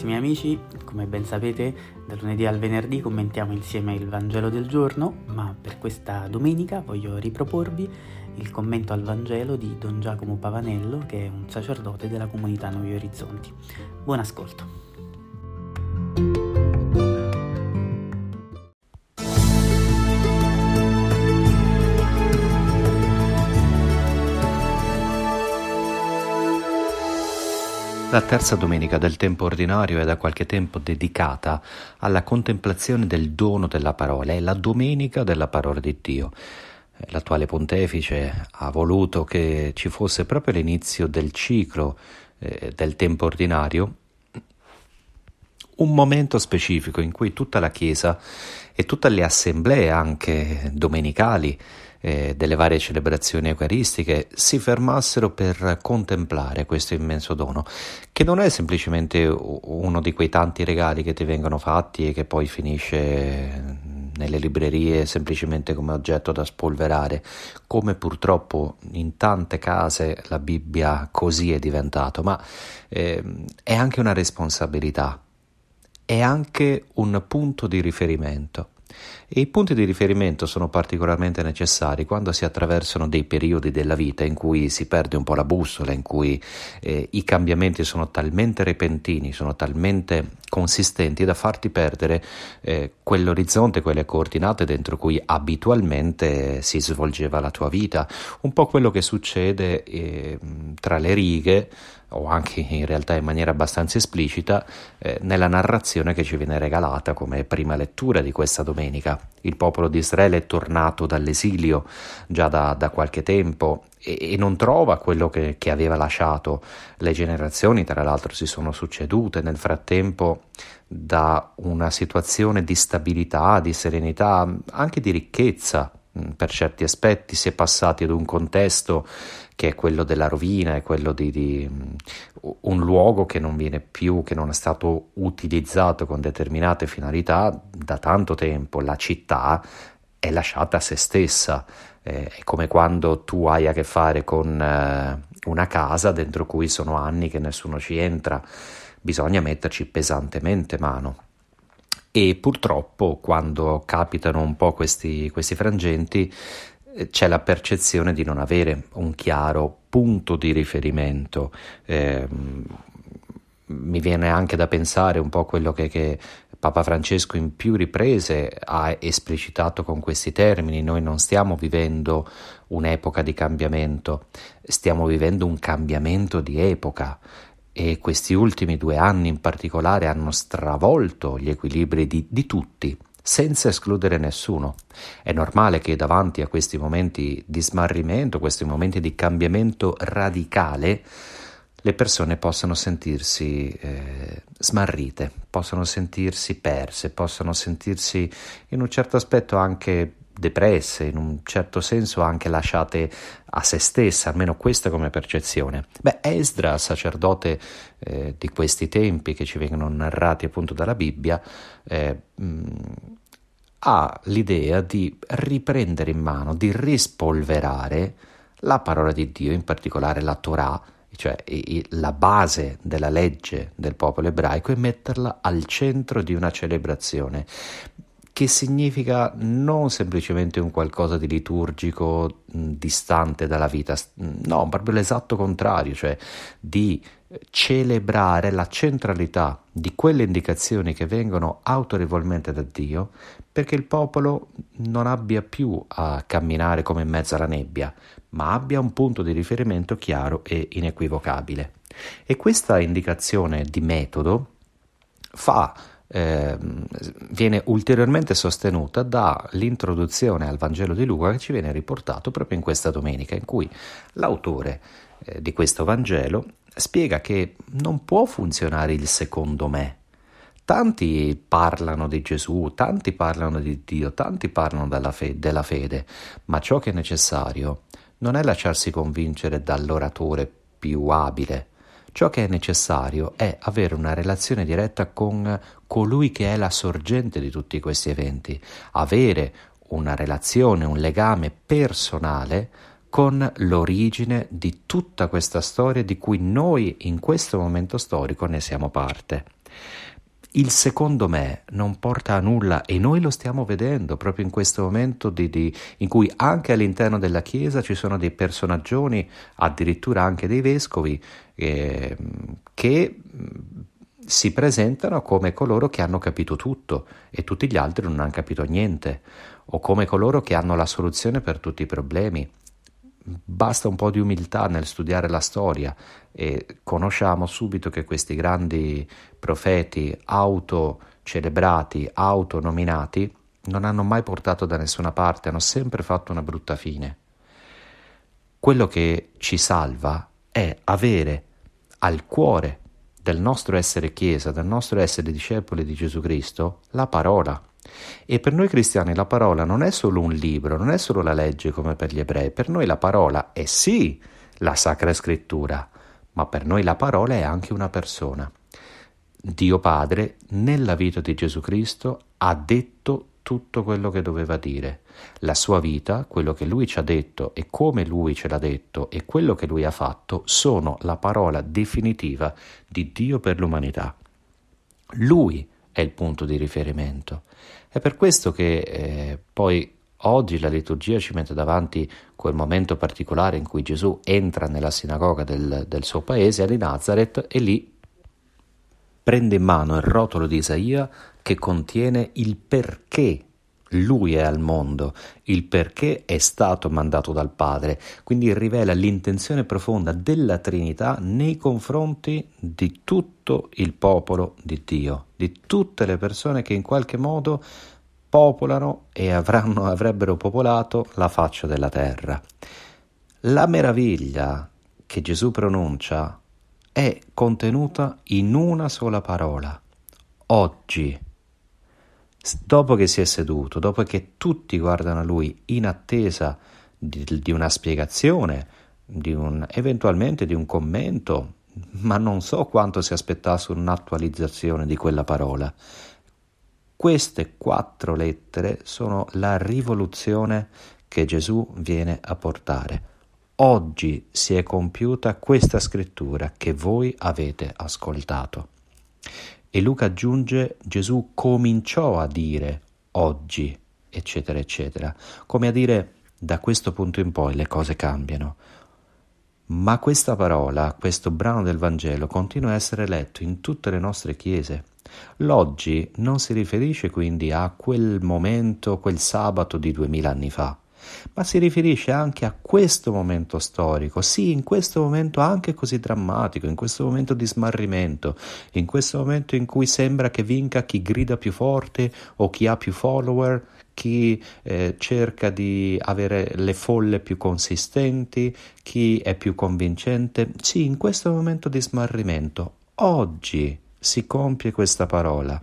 carissimi amici, come ben sapete, da lunedì al venerdì commentiamo insieme il Vangelo del giorno, ma per questa domenica voglio riproporvi il commento al Vangelo di Don Giacomo Pavanello, che è un sacerdote della comunità Nuovi Orizzonti. Buon ascolto. La terza domenica del tempo ordinario è da qualche tempo dedicata alla contemplazione del dono della parola, è la domenica della parola di Dio. L'attuale pontefice ha voluto che ci fosse proprio l'inizio del ciclo eh, del tempo ordinario, un momento specifico in cui tutta la Chiesa e tutte le assemblee anche domenicali eh, delle varie celebrazioni eucaristiche si fermassero per contemplare questo immenso dono, che non è semplicemente uno di quei tanti regali che ti vengono fatti e che poi finisce nelle librerie semplicemente come oggetto da spolverare, come purtroppo in tante case la Bibbia così è diventato, ma eh, è anche una responsabilità, è anche un punto di riferimento. E I punti di riferimento sono particolarmente necessari quando si attraversano dei periodi della vita in cui si perde un po' la bussola, in cui eh, i cambiamenti sono talmente repentini, sono talmente consistenti da farti perdere eh, quell'orizzonte, quelle coordinate dentro cui abitualmente si svolgeva la tua vita. Un po' quello che succede eh, tra le righe o anche in realtà in maniera abbastanza esplicita, eh, nella narrazione che ci viene regalata come prima lettura di questa domenica. Il popolo di Israele è tornato dall'esilio già da, da qualche tempo e, e, non trova quello che, che aveva lasciato. Le generazioni, tra l'altro, si sono succedute nel frattempo da una situazione di stabilità, di serenità, anche di ricchezza per certi aspetti si è passati ad un contesto che è quello della rovina, è quello di, di mm, un luogo che non viene più, che non è stato utilizzato con determinate finalità da tanto tempo. La città è lasciata a se stessa, eh, è come quando tu hai a che fare con eh, una casa dentro cui sono anni che nessuno ci entra, bisogna metterci pesantemente mano e purtroppo quando capitano un po' questi, questi frangenti eh, c'è la percezione di non avere un chiaro punto di riferimento. Eh, mi viene anche da pensare un po' quello che, che, Papa Francesco in più riprese ha esplicitato con questi termini. Noi non stiamo vivendo un'epoca di cambiamento, stiamo vivendo un cambiamento di epoca e questi ultimi due anni in particolare hanno stravolto gli equilibri di, di tutti, senza escludere nessuno. È normale che davanti a questi momenti di smarrimento, questi momenti di cambiamento radicale, le persone possano sentirsi eh, smarrite, possano sentirsi perse, possano sentirsi in un certo aspetto anche depresse, in un certo senso anche lasciate a se stesse, almeno questa come percezione. Beh, Esdra, sacerdote eh, di questi tempi che ci vengono narrati appunto dalla Bibbia, eh, mh, ha l'idea di riprendere in mano, di rispolverare la parola di Dio, in particolare la Torah, cioè la base della legge del popolo ebraico, e metterla al centro di una celebrazione che significa non semplicemente un qualcosa di liturgico mh, distante dalla vita, no, proprio l'esatto contrario, cioè di celebrare la centralità di quelle indicazioni che vengono autorevolmente da Dio perché il popolo non abbia più a camminare come in mezzo alla nebbia, ma abbia un punto di riferimento chiaro e inequivocabile. E questa indicazione di metodo fa eh, viene ulteriormente sostenuta dall'introduzione al Vangelo di Luca che ci viene riportato proprio in questa domenica, in cui l'autore eh, di questo Vangelo spiega che non può funzionare il secondo me. Tanti parlano di Gesù, tanti parlano di Dio, tanti parlano fe- della fede, ma ciò che è necessario non è lasciarsi convincere dall'oratore più abile, Ciò che è necessario è avere una relazione diretta con colui che è la sorgente di tutti questi eventi, avere una relazione, un legame personale con l'origine di tutta questa storia di cui noi in questo momento storico ne siamo parte. Il secondo me non porta a nulla e noi lo stiamo vedendo proprio in questo momento di, di, in cui anche all'interno della Chiesa ci sono dei personaggioni, addirittura anche dei vescovi, eh, che si presentano come coloro che hanno capito tutto e tutti gli altri non hanno capito niente, o come coloro che hanno la soluzione per tutti i problemi. Basta un po' di umiltà nel studiare la storia e conosciamo subito che questi grandi profeti autocelebrati, autonominati, non hanno mai portato da nessuna parte, hanno sempre fatto una brutta fine. Quello che ci salva è avere al cuore del nostro essere Chiesa, del nostro essere discepoli di Gesù Cristo, la parola. E per noi cristiani la parola non è solo un libro, non è solo la legge come per gli ebrei, per noi la parola è sì la Sacra Scrittura, ma per noi la parola è anche una persona. Dio Padre, nella vita di Gesù Cristo, ha detto tutto quello che doveva dire. La sua vita, quello che lui ci ha detto e come lui ce l'ha detto e quello che lui ha fatto sono la parola definitiva di Dio per l'umanità. Lui è il punto di riferimento. È per questo che eh, poi oggi la liturgia ci mette davanti quel momento particolare in cui Gesù entra nella sinagoga del, del suo paese, di Nazareth, e lì prende in mano il rotolo di Isaia che contiene il perché lui è al mondo, il perché è stato mandato dal Padre, quindi rivela l'intenzione profonda della Trinità nei confronti di tutto il popolo di Dio, di tutte le persone che in qualche modo popolano e avranno, avrebbero popolato la faccia della terra. La meraviglia che Gesù pronuncia è contenuta in una sola parola, oggi. Dopo che si è seduto, dopo che tutti guardano a lui in attesa di, di una spiegazione, di un, eventualmente di un commento, ma non so quanto si aspettasse un'attualizzazione di quella parola. Queste quattro lettere sono la rivoluzione che Gesù viene a portare. Oggi si è compiuta questa scrittura che voi avete ascoltato. E Luca aggiunge Gesù cominciò a dire oggi, eccetera, eccetera, come a dire da questo punto in poi le cose cambiano. Ma questa parola, questo brano del Vangelo continua a essere letto in tutte le nostre chiese. L'oggi non si riferisce quindi a quel momento, quel sabato di duemila anni fa, ma si riferisce anche a questo momento storico, sì, in questo momento anche così drammatico, in questo momento di smarrimento, in questo momento in cui sembra che vinca chi grida più forte o chi ha più follower, chi eh, cerca di avere le folle più consistenti, chi è più convincente. Sì, in questo momento di smarrimento, oggi si compie questa parola,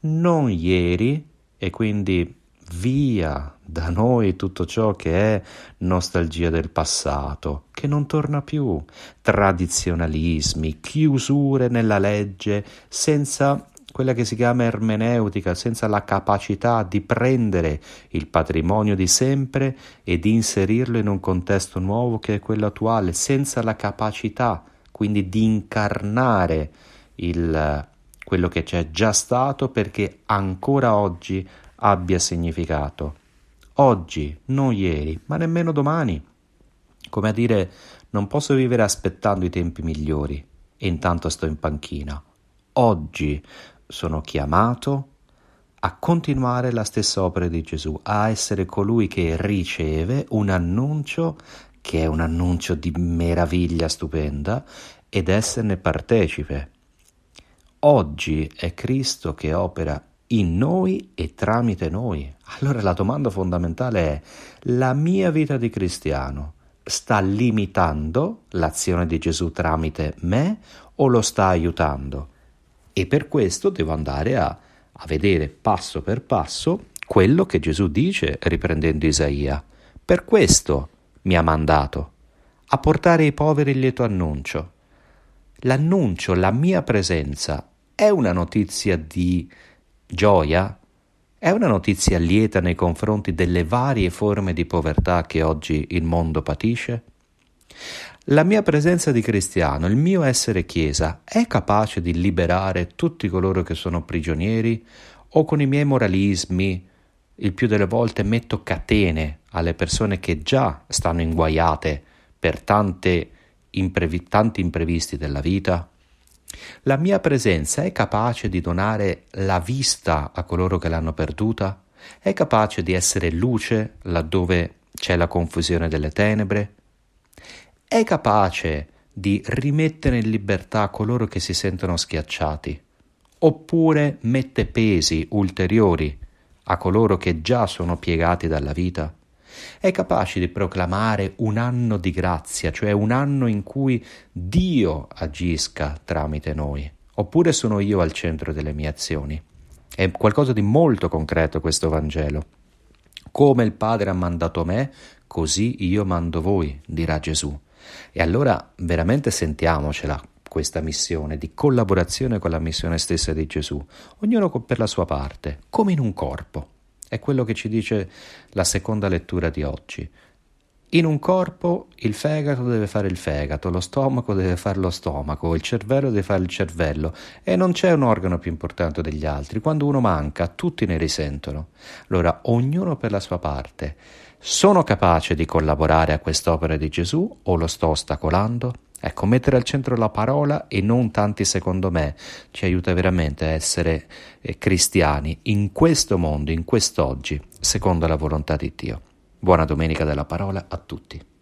non ieri e quindi via da noi tutto ciò che è nostalgia del passato, che non torna più, tradizionalismi, chiusure nella legge, senza quella che si chiama ermeneutica, senza la capacità di prendere il patrimonio di sempre e di inserirlo in un contesto nuovo che è quello attuale, senza la capacità quindi di incarnare il, quello che c'è già stato perché ancora oggi abbia significato. Oggi, non ieri, ma nemmeno domani. Come a dire, non posso vivere aspettando i tempi migliori e intanto sto in panchina. Oggi sono chiamato a continuare la stessa opera di Gesù, a essere colui che riceve un annuncio che è un annuncio di meraviglia stupenda ed esserne partecipe. Oggi è Cristo che opera in noi e tramite noi. Allora la domanda fondamentale è, la mia vita di cristiano sta limitando l'azione di Gesù tramite me o lo sta aiutando? E per questo devo andare a, a vedere passo per passo quello che Gesù dice riprendendo Isaia. Per questo mi ha mandato a portare ai poveri il lieto annuncio. L'annuncio, la mia presenza è una notizia di Gioia è una notizia lieta nei confronti delle varie forme di povertà che oggi il mondo patisce? La mia presenza di cristiano, il mio essere chiesa, è capace di liberare tutti coloro che sono prigionieri o con i miei moralismi il più delle volte metto catene alle persone che già stanno inguaiate per tante imprevi- tanti imprevisti della vita? La mia presenza è capace di donare la vista a coloro che l'hanno perduta? È capace di essere luce laddove c'è la confusione delle tenebre? È capace di rimettere in libertà coloro che si sentono schiacciati? Oppure mette pesi ulteriori a coloro che già sono piegati dalla vita? È capace di proclamare un anno di grazia, cioè un anno in cui Dio agisca tramite noi? Oppure sono io al centro delle mie azioni? È qualcosa di molto concreto questo Vangelo. Come il Padre ha mandato me, così io mando voi, dirà Gesù. E allora veramente sentiamocela questa missione di collaborazione con la missione stessa di Gesù, ognuno per la sua parte, come in un corpo. È quello che ci dice la seconda lettura di oggi. In un corpo il fegato deve fare il fegato, lo stomaco deve fare lo stomaco, il cervello deve fare il cervello e non c'è un organo più importante degli altri. Quando uno manca, tutti ne risentono. Allora, ognuno per la sua parte. Sono capace di collaborare a quest'opera di Gesù o lo sto ostacolando? Ecco, mettere al centro la parola e non tanti secondo me ci aiuta veramente a essere eh, cristiani in questo mondo, in quest'oggi, secondo la volontà di Dio. Buona domenica della parola a tutti.